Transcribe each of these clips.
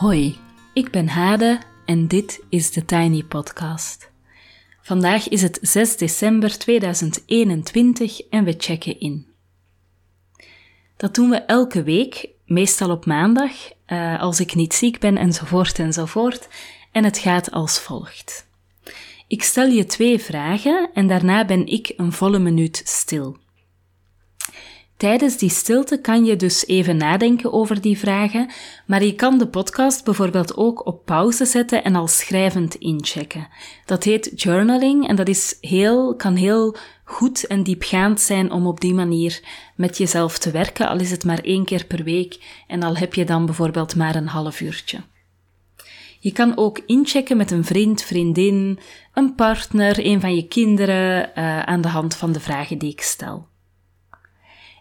Hoi, ik ben Hade en dit is de Tiny Podcast. Vandaag is het 6 december 2021 en we checken in. Dat doen we elke week, meestal op maandag, uh, als ik niet ziek ben enzovoort enzovoort, en het gaat als volgt. Ik stel je twee vragen en daarna ben ik een volle minuut stil. Tijdens die stilte kan je dus even nadenken over die vragen, maar je kan de podcast bijvoorbeeld ook op pauze zetten en al schrijvend inchecken. Dat heet journaling en dat is heel, kan heel goed en diepgaand zijn om op die manier met jezelf te werken, al is het maar één keer per week en al heb je dan bijvoorbeeld maar een half uurtje. Je kan ook inchecken met een vriend, vriendin, een partner, een van je kinderen, uh, aan de hand van de vragen die ik stel.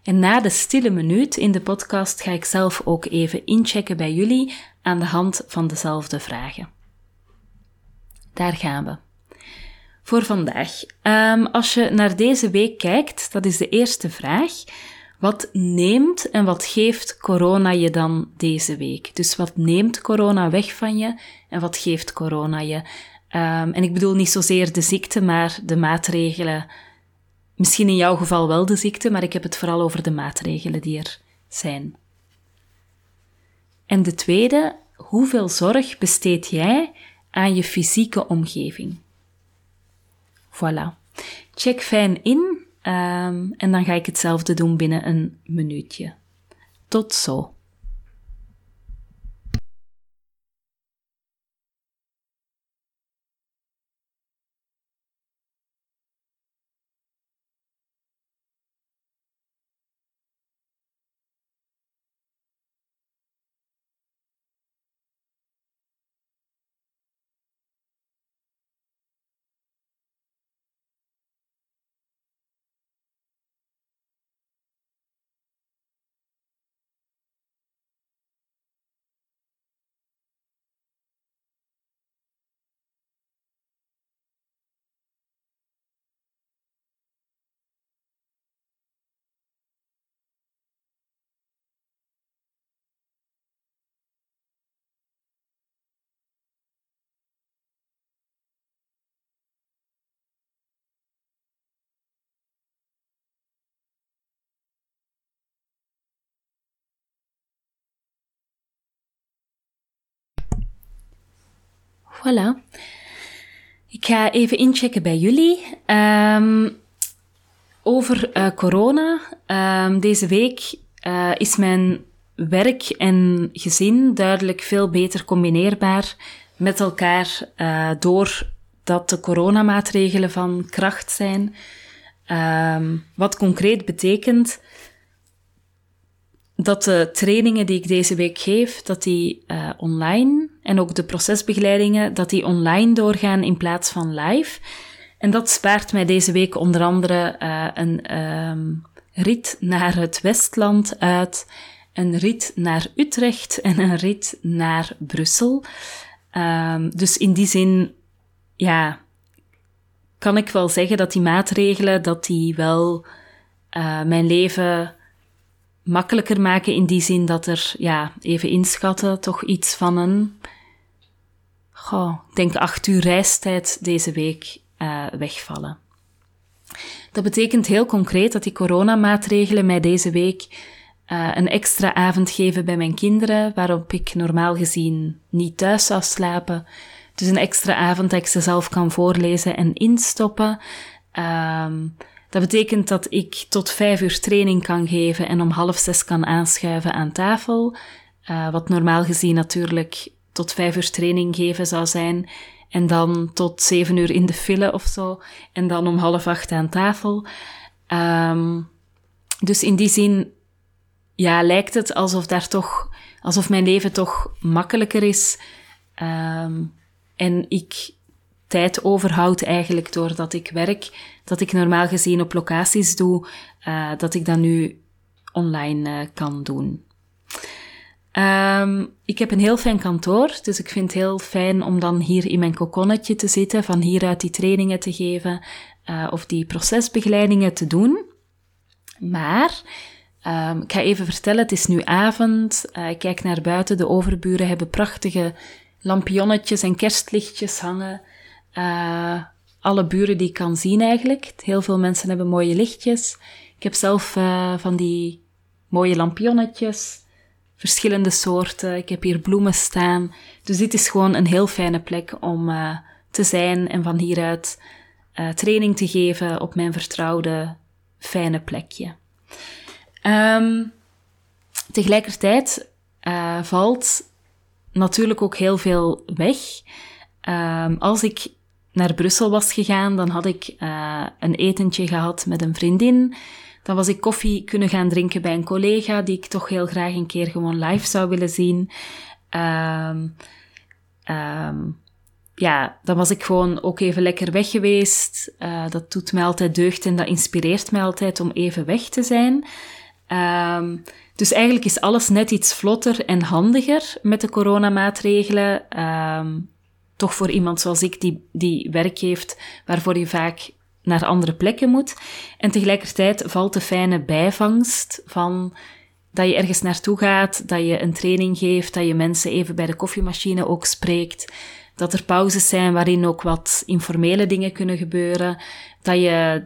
En na de stille minuut in de podcast ga ik zelf ook even inchecken bij jullie aan de hand van dezelfde vragen. Daar gaan we. Voor vandaag. Um, als je naar deze week kijkt, dat is de eerste vraag. Wat neemt en wat geeft corona je dan deze week? Dus wat neemt corona weg van je en wat geeft corona je? Um, en ik bedoel niet zozeer de ziekte, maar de maatregelen Misschien in jouw geval wel de ziekte, maar ik heb het vooral over de maatregelen die er zijn. En de tweede, hoeveel zorg besteed jij aan je fysieke omgeving? Voilà. Check fijn in um, en dan ga ik hetzelfde doen binnen een minuutje. Tot zo. Voilà. Ik ga even inchecken bij jullie. Um, over uh, corona. Um, deze week uh, is mijn werk en gezin duidelijk veel beter combineerbaar met elkaar uh, doordat de coronamaatregelen van kracht zijn. Um, wat concreet betekent dat de trainingen die ik deze week geef, dat die online en ook de procesbegeleidingen, dat die online doorgaan in plaats van live. En dat spaart mij deze week onder andere uh, een um, rit naar het Westland uit, een rit naar Utrecht en een rit naar Brussel. Um, dus in die zin, ja, kan ik wel zeggen dat die maatregelen, dat die wel uh, mijn leven makkelijker maken in die zin dat er, ja, even inschatten, toch iets van een, goh, denk acht uur reistijd deze week uh, wegvallen. Dat betekent heel concreet dat die coronamaatregelen mij deze week uh, een extra avond geven bij mijn kinderen, waarop ik normaal gezien niet thuis zou slapen. Dus een extra avond dat ik ze zelf kan voorlezen en instoppen. Um, dat betekent dat ik tot vijf uur training kan geven en om half zes kan aanschuiven aan tafel. Uh, wat normaal gezien natuurlijk tot vijf uur training geven zou zijn. En dan tot zeven uur in de file of zo. En dan om half acht aan tafel. Um, dus in die zin, ja, lijkt het alsof daar toch, alsof mijn leven toch makkelijker is. Um, en ik tijd overhoud eigenlijk doordat ik werk, dat ik normaal gezien op locaties doe, uh, dat ik dat nu online uh, kan doen. Um, ik heb een heel fijn kantoor, dus ik vind het heel fijn om dan hier in mijn kokonnetje te zitten, van hieruit die trainingen te geven uh, of die procesbegeleidingen te doen. Maar Um, ik ga even vertellen, het is nu avond. Uh, ik kijk naar buiten. De overburen hebben prachtige lampionnetjes en kerstlichtjes hangen. Uh, alle buren die ik kan zien eigenlijk. Heel veel mensen hebben mooie lichtjes. Ik heb zelf van die mooie lampionnetjes. Verschillende soorten. Ik heb hier bloemen staan. Dus dit is gewoon een heel fijne plek om te zijn en van hieruit training te geven op mijn vertrouwde, fijne plekje. Um, tegelijkertijd uh, valt natuurlijk ook heel veel weg. Um, als ik naar Brussel was gegaan, dan had ik een etentje gehad met een vriendin. Dan was ik koffie kunnen gaan drinken bij een collega die ik toch heel graag een keer gewoon live zou willen zien. Um, um, ja, dan was ik gewoon ook even lekker weg geweest. Uh, dat doet mij altijd deugd en dat inspireert mij altijd om even weg te zijn. Um, dus eigenlijk is alles net iets vlotter en handiger met de coronamaatregelen. Um, toch voor iemand zoals ik die, die werk heeft waarvoor je vaak naar andere plekken moet. En tegelijkertijd valt de fijne bijvangst van dat je ergens naartoe gaat, dat je een training geeft, dat je mensen even bij de koffiemachine ook spreekt, dat er pauzes zijn waarin ook wat informele dingen kunnen gebeuren, dat je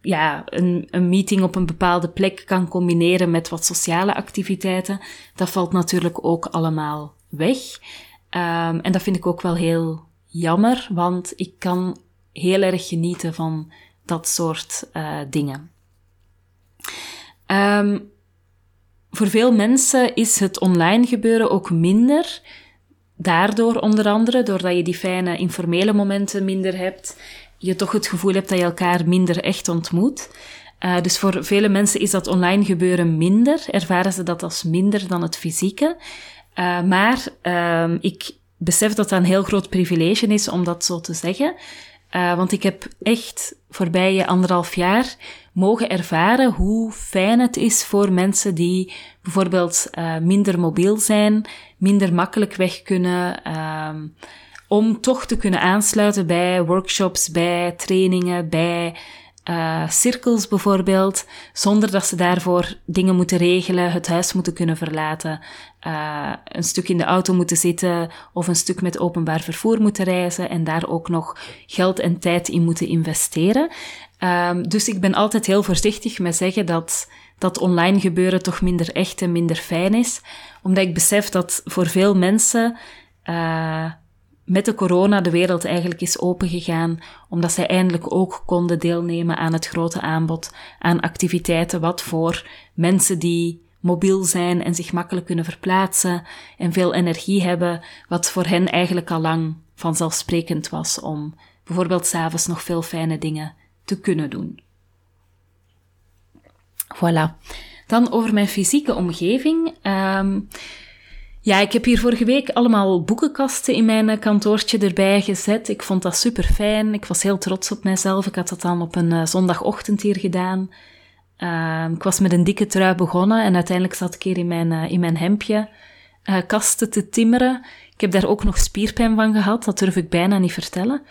ja, een, een meeting op een bepaalde plek kan combineren met wat sociale activiteiten, dat valt natuurlijk ook allemaal weg. Um, en dat vind ik ook wel heel jammer, want ik kan heel erg genieten van dat soort uh, dingen. Um, voor veel mensen is het online gebeuren ook minder. Daardoor onder andere, doordat je die fijne informele momenten minder hebt je toch het gevoel hebt dat je elkaar minder echt ontmoet. Uh, dus voor vele mensen is dat online gebeuren minder, ervaren ze dat als minder dan het fysieke. Uh, maar uh, ik besef dat dat een heel groot privilege is om dat zo te zeggen. Uh, want ik heb echt voorbije anderhalf jaar mogen ervaren hoe fijn het is voor mensen die bijvoorbeeld minder mobiel zijn, minder makkelijk weg kunnen, ehm, om toch te kunnen aansluiten bij workshops, bij trainingen, bij uh, cirkels bijvoorbeeld, zonder dat ze daarvoor dingen moeten regelen, het huis moeten kunnen verlaten, uh, een stuk in de auto moeten zitten of een stuk met openbaar vervoer moeten reizen en daar ook nog geld en tijd in moeten investeren. Um, dus ik ben altijd heel voorzichtig met zeggen dat dat online gebeuren toch minder echt en minder fijn is, omdat ik besef dat voor veel mensen uh, met de corona de wereld eigenlijk is opengegaan, omdat zij eindelijk ook konden deelnemen aan het grote aanbod aan activiteiten, wat voor mensen die mobiel zijn en zich makkelijk kunnen verplaatsen en veel energie hebben, wat voor hen eigenlijk al lang vanzelfsprekend was om bijvoorbeeld s'avonds nog veel fijne dingen te kunnen doen. Voilà. Dan over mijn fysieke omgeving. Um, ja, ik heb hier vorige week allemaal boekenkasten in mijn kantoortje erbij gezet. Ik vond dat super fijn. Ik was heel trots op mijzelf. Ik had dat dan op een uh, zondagochtend hier gedaan. Uh, ik was met een dikke trui begonnen en uiteindelijk zat ik hier in mijn, uh, in mijn hemdje kasten te timmeren. Ik heb daar ook nog spierpijn van gehad. Dat durf ik bijna niet vertellen.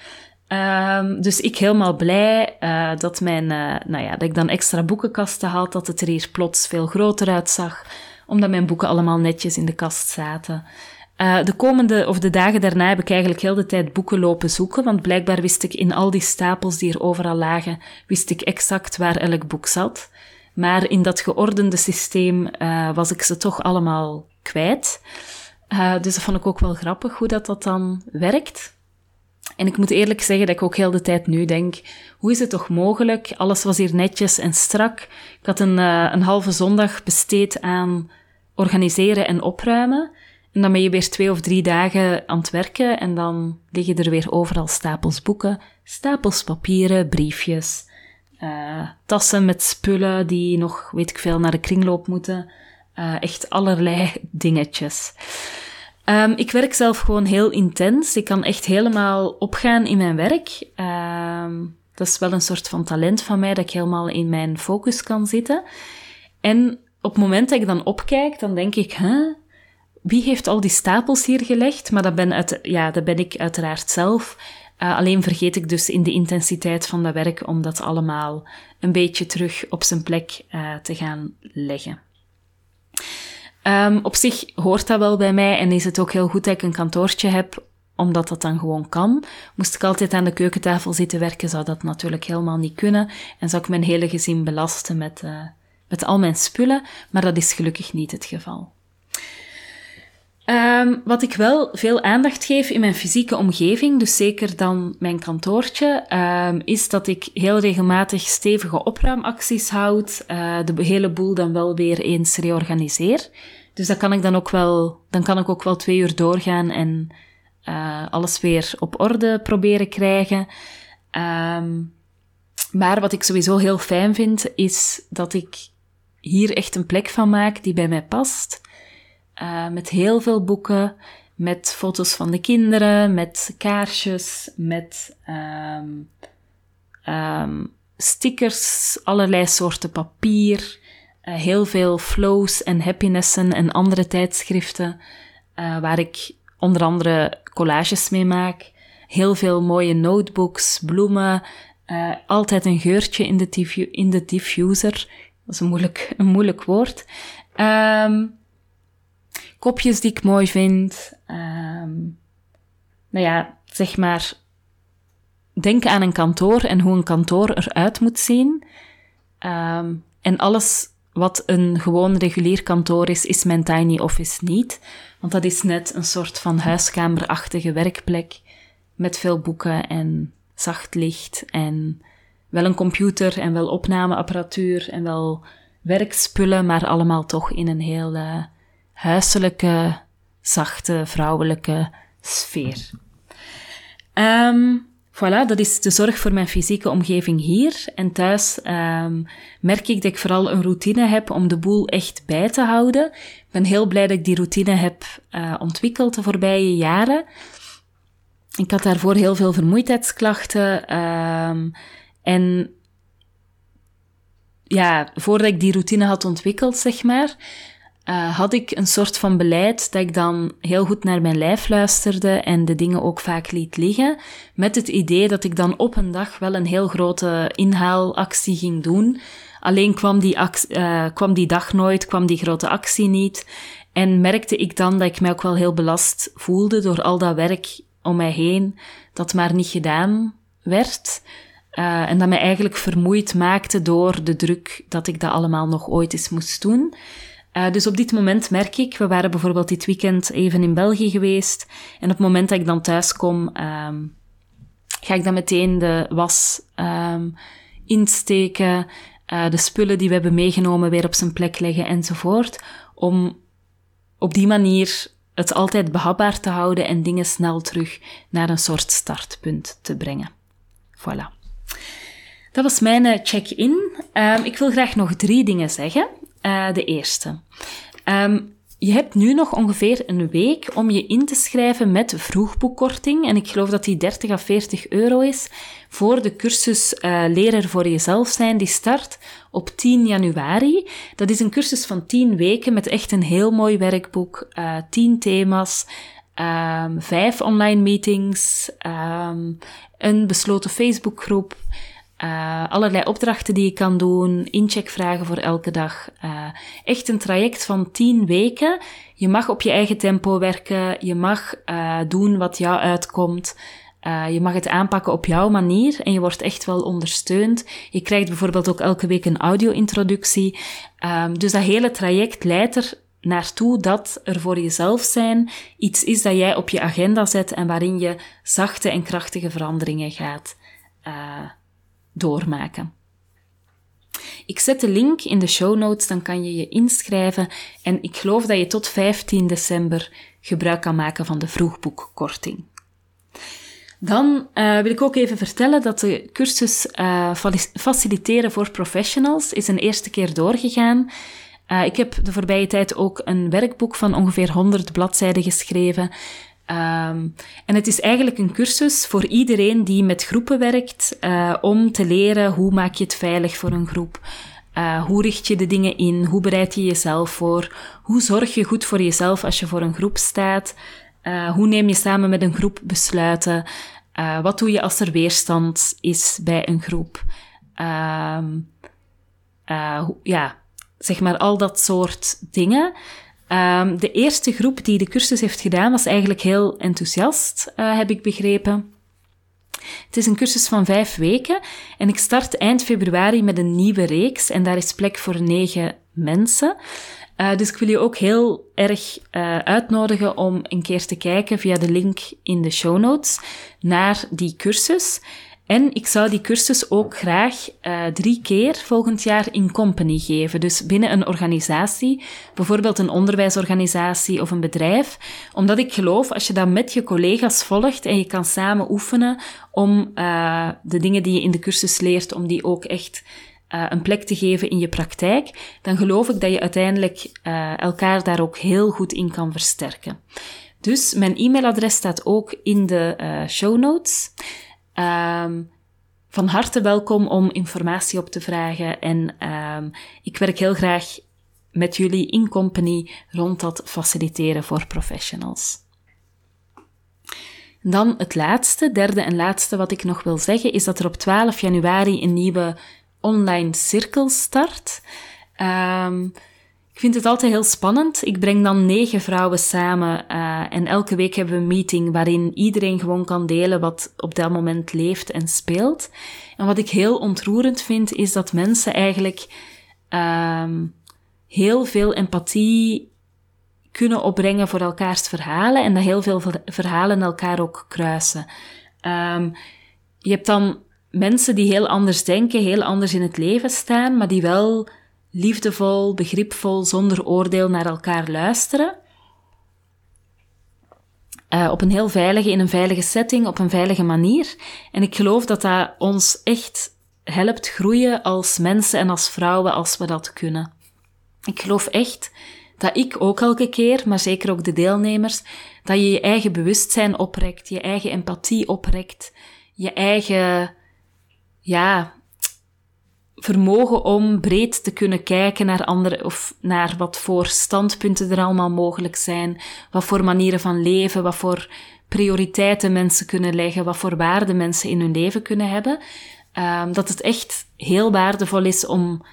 Ehm, dus ik helemaal blij dat, mijn, nou ja, dat ik dan extra boekenkasten had, dat het er hier plots veel groter uitzag omdat mijn boeken allemaal netjes in de kast zaten. Uh, de komende, of de dagen daarna heb ik eigenlijk heel de tijd boeken lopen zoeken, want blijkbaar wist ik in al die stapels die er overal lagen, wist ik exact waar elk boek zat. Maar in dat geordende systeem uh, was ik ze toch allemaal kwijt. Uh, dus dat vond ik ook wel grappig hoe dat, dat dan werkt. En ik moet eerlijk zeggen dat ik ook heel de tijd nu denk, hoe is het toch mogelijk? Alles was hier netjes en strak. Ik had een, uh, een halve zondag besteed aan organiseren en opruimen. En dan ben je weer twee of drie dagen aan het werken en dan liggen er weer overal stapels boeken, stapels papieren, briefjes, uh, tassen met spullen die nog, weet ik veel, naar de kringloop moeten. Uh, echt allerlei dingetjes. Um, ik werk zelf gewoon heel intens. Ik kan echt helemaal opgaan in mijn werk. Um, dat is wel een soort van talent van mij, dat ik helemaal in mijn focus kan zitten. En op het moment dat ik dan opkijk, dan denk ik, huh, wie heeft al die stapels hier gelegd? Maar dat ben, uit, ja, dat ben ik uiteraard zelf. alleen vergeet ik dus in de intensiteit van dat werk om dat allemaal een beetje terug op zijn plek te gaan leggen. Um, op zich hoort dat wel bij mij en is het ook heel goed dat ik een kantoortje heb, omdat dat dan gewoon kan. Moest ik altijd aan de keukentafel zitten werken, zou dat natuurlijk helemaal niet kunnen en zou ik mijn hele gezin belasten met, uh, met al mijn spullen, maar dat is gelukkig niet het geval. Um, wat ik wel veel aandacht geef in mijn fysieke omgeving, dus zeker dan mijn kantoortje, um, is dat ik heel regelmatig stevige opruimacties houd, uh, de hele boel dan wel weer eens reorganiseer. Dus dat kan ik dan ook wel, dan kan ik ook wel twee uur doorgaan en uh, alles weer op orde proberen krijgen. Um, maar wat ik sowieso heel fijn vind, is dat ik hier echt een plek van maak die bij mij past. Uh, met heel veel boeken, met foto's van de kinderen, met kaarsjes, met um, um, stickers, allerlei soorten papier, uh, heel veel flows en happinessen en andere tijdschriften, uh, waar ik onder andere collages mee maak. Heel veel mooie notebooks, bloemen, altijd een geurtje in de, in de diffuser. Dat is een moeilijk, een moeilijk woord. Um, kopjes die ik mooi vind. Um, nou ja, zeg maar, denk aan een kantoor en hoe een kantoor eruit moet zien. Um, en alles wat een gewoon regulier kantoor is, is mijn tiny office niet. Want dat is net een soort van huiskamerachtige werkplek met veel boeken en zacht licht en wel een computer en wel opnameapparatuur en wel werkspullen, maar allemaal toch in een heel uh, huiselijke, zachte, vrouwelijke sfeer. Um, voilà, dat is de zorg voor mijn fysieke omgeving hier. En thuis um, merk ik dat ik vooral een routine heb om de boel echt bij te houden. Ik ben heel blij dat ik die routine heb uh, ontwikkeld de voorbije jaren. Ik had daarvoor heel veel vermoeidheidsklachten. Um, en ja, voordat ik die routine had ontwikkeld, zeg maar, uh, had ik een soort van beleid dat ik dan heel goed naar mijn lijf luisterde en de dingen ook vaak liet liggen, met het idee dat ik dan op een dag wel een heel grote inhaalactie ging doen. Alleen kwam die, uh, kwam die dag nooit, kwam die grote actie niet. En merkte ik dan dat ik mij ook wel heel belast voelde door al dat werk om mij heen, dat maar niet gedaan werd. Uh, en dat mij eigenlijk vermoeid maakte door de druk dat ik dat allemaal nog ooit eens moest doen. Uh, dus op dit moment merk ik, we waren bijvoorbeeld dit weekend even in België geweest. En op het moment dat ik dan thuis kom, um, ga ik dan meteen de was um, insteken, uh, de spullen die we hebben meegenomen weer op zijn plek leggen enzovoort. Om op die manier het altijd behapbaar te houden en dingen snel terug naar een soort startpunt te brengen. Voilà. Dat was mijn eh, check-in. Um, ik wil graag nog drie dingen zeggen. Uh, de eerste. Um, je hebt nu nog ongeveer een week om je in te schrijven met vroegboekkorting. En ik geloof dat die 30 à 40 euro is voor de cursus uh, voor jezelf zijn. Die start op 10 januari. Dat is een cursus van 10 weken met echt een heel mooi werkboek. Uh, 10 thema's. Um, vijf online meetings, um, een besloten Facebookgroep, uh, allerlei opdrachten die je kan doen, incheckvragen voor elke dag. Uh, echt een traject van tien weken. Je mag op je eigen tempo werken, je mag uh, doen wat jou uitkomt. je mag het aanpakken op jouw manier en je wordt echt wel ondersteund. Je krijgt bijvoorbeeld ook elke week een audio-introductie. Um, dus dat hele traject leidt er naartoe dat er voor jezelf zijn iets is dat jij op je agenda zet en waarin je zachte en krachtige veranderingen gaat doormaken. Ik zet de link in de show notes, dan kan je je inschrijven en ik geloof dat je tot 15 december gebruik kan maken van de vroegboekkorting. Dan uh, wil ik ook even vertellen dat de cursus uh, Faciliteren voor Professionals is een eerste keer doorgegaan. Uh, ik heb de voorbije tijd ook een werkboek van ongeveer 100 bladzijden geschreven Um, en het is eigenlijk een cursus voor iedereen die met groepen werkt, uh, om te leren hoe maak je het veilig voor een groep. Uh, hoe richt je de dingen in? Hoe bereid je jezelf voor? Hoe zorg je goed voor jezelf als je voor een groep staat? Uh, hoe neem je samen met een groep besluiten? Wat doe je als er weerstand is bij een groep? Uh, ja, zeg maar al dat soort dingen. Um, de eerste groep die de cursus heeft gedaan was eigenlijk heel enthousiast, uh, heb ik begrepen. Het is een cursus van vijf weken en ik start eind februari met een nieuwe reeks en daar is plek voor negen mensen. Uh, dus ik wil je ook heel erg uh, uitnodigen om een keer te kijken via de link in de show notes naar die cursus. En ik zou die cursus ook graag uh, drie keer volgend jaar in company geven. Dus binnen een organisatie, bijvoorbeeld een onderwijsorganisatie of een bedrijf. Omdat ik geloof, als je dat met je collega's volgt en je kan samen oefenen om uh, de dingen die je in de cursus leert, om die ook echt uh, een plek te geven in je praktijk, dan geloof ik dat je uiteindelijk elkaar daar ook heel goed in kan versterken. Dus mijn e-mailadres staat ook in de show notes. Um, van harte welkom om informatie op te vragen. En um, ik werk heel graag met jullie in company rond dat faciliteren voor professionals. Dan het laatste, derde en laatste wat ik nog wil zeggen, is dat er op 12 januari een nieuwe online cirkel start. Um, ik vind het altijd heel spannend. Ik breng dan negen vrouwen samen uh, en elke week hebben we een meeting waarin iedereen gewoon kan delen wat op dat moment leeft en speelt. En wat ik heel ontroerend vind, is dat mensen eigenlijk um, heel veel empathie kunnen opbrengen voor elkaars verhalen en dat heel veel verhalen elkaar ook kruisen. Um, je hebt dan mensen die heel anders denken, heel anders in het leven staan, maar die wel liefdevol, begripvol, zonder oordeel naar elkaar luisteren. Uh, op een heel veilige, in een veilige setting, op een veilige manier. En ik geloof dat dat ons echt helpt groeien als mensen en als vrouwen als we dat kunnen. Ik geloof echt dat ik ook elke keer, maar zeker ook de deelnemers, dat je je eigen bewustzijn oprekt, je eigen empathie oprekt, je eigen, ja, vermogen om breed te kunnen kijken naar andere, of naar wat voor standpunten er allemaal mogelijk zijn, wat voor manieren van leven, wat voor prioriteiten mensen kunnen leggen, wat voor waarden mensen in hun leven kunnen hebben. Um, dat het echt heel waardevol is om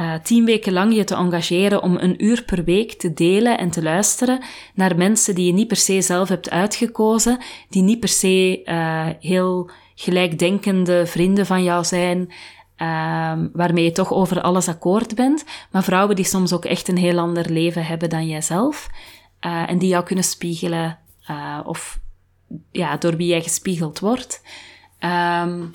uh, tien weken lang je te engageren om een uur per week te delen en te luisteren naar mensen die je niet per se zelf hebt uitgekozen, die niet per se uh, heel gelijkdenkende vrienden van jou zijn, Um, waarmee je toch over alles akkoord bent, maar vrouwen die soms ook echt een heel ander leven hebben dan jijzelf uh, en die jou kunnen spiegelen uh, of ja, door wie jij gespiegeld wordt. Um,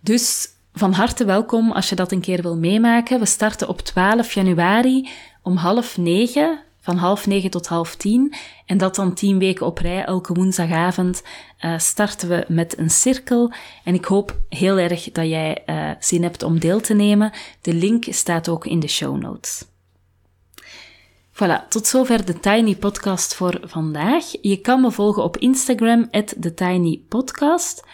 dus van harte welkom als je dat een keer wil meemaken. We starten op 12 januari om half negen van half negen tot half tien. En dat dan tien weken op rij. Elke woensdagavond uh, starten we met een cirkel. En ik hoop heel erg dat jij uh, zin hebt om deel te nemen. De link staat ook in de show notes. Voilà, tot zover de Tiny Podcast voor vandaag. Je kan me volgen op Instagram, at TheTinyPodcast.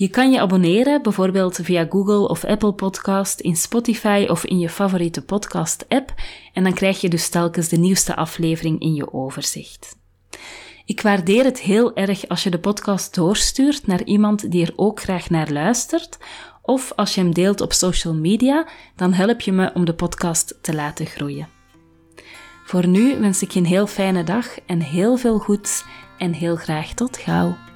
Je kan je abonneren, bijvoorbeeld via Google of Apple Podcast, in Spotify of in je favoriete podcast-app, en dan krijg je dus telkens de nieuwste aflevering in je overzicht. Ik waardeer het heel erg als je de podcast doorstuurt naar iemand die er ook graag naar luistert, of als je hem deelt op social media, dan help je me om de podcast te laten groeien. Voor nu wens ik je een heel fijne dag en heel veel goeds en heel graag tot gauw.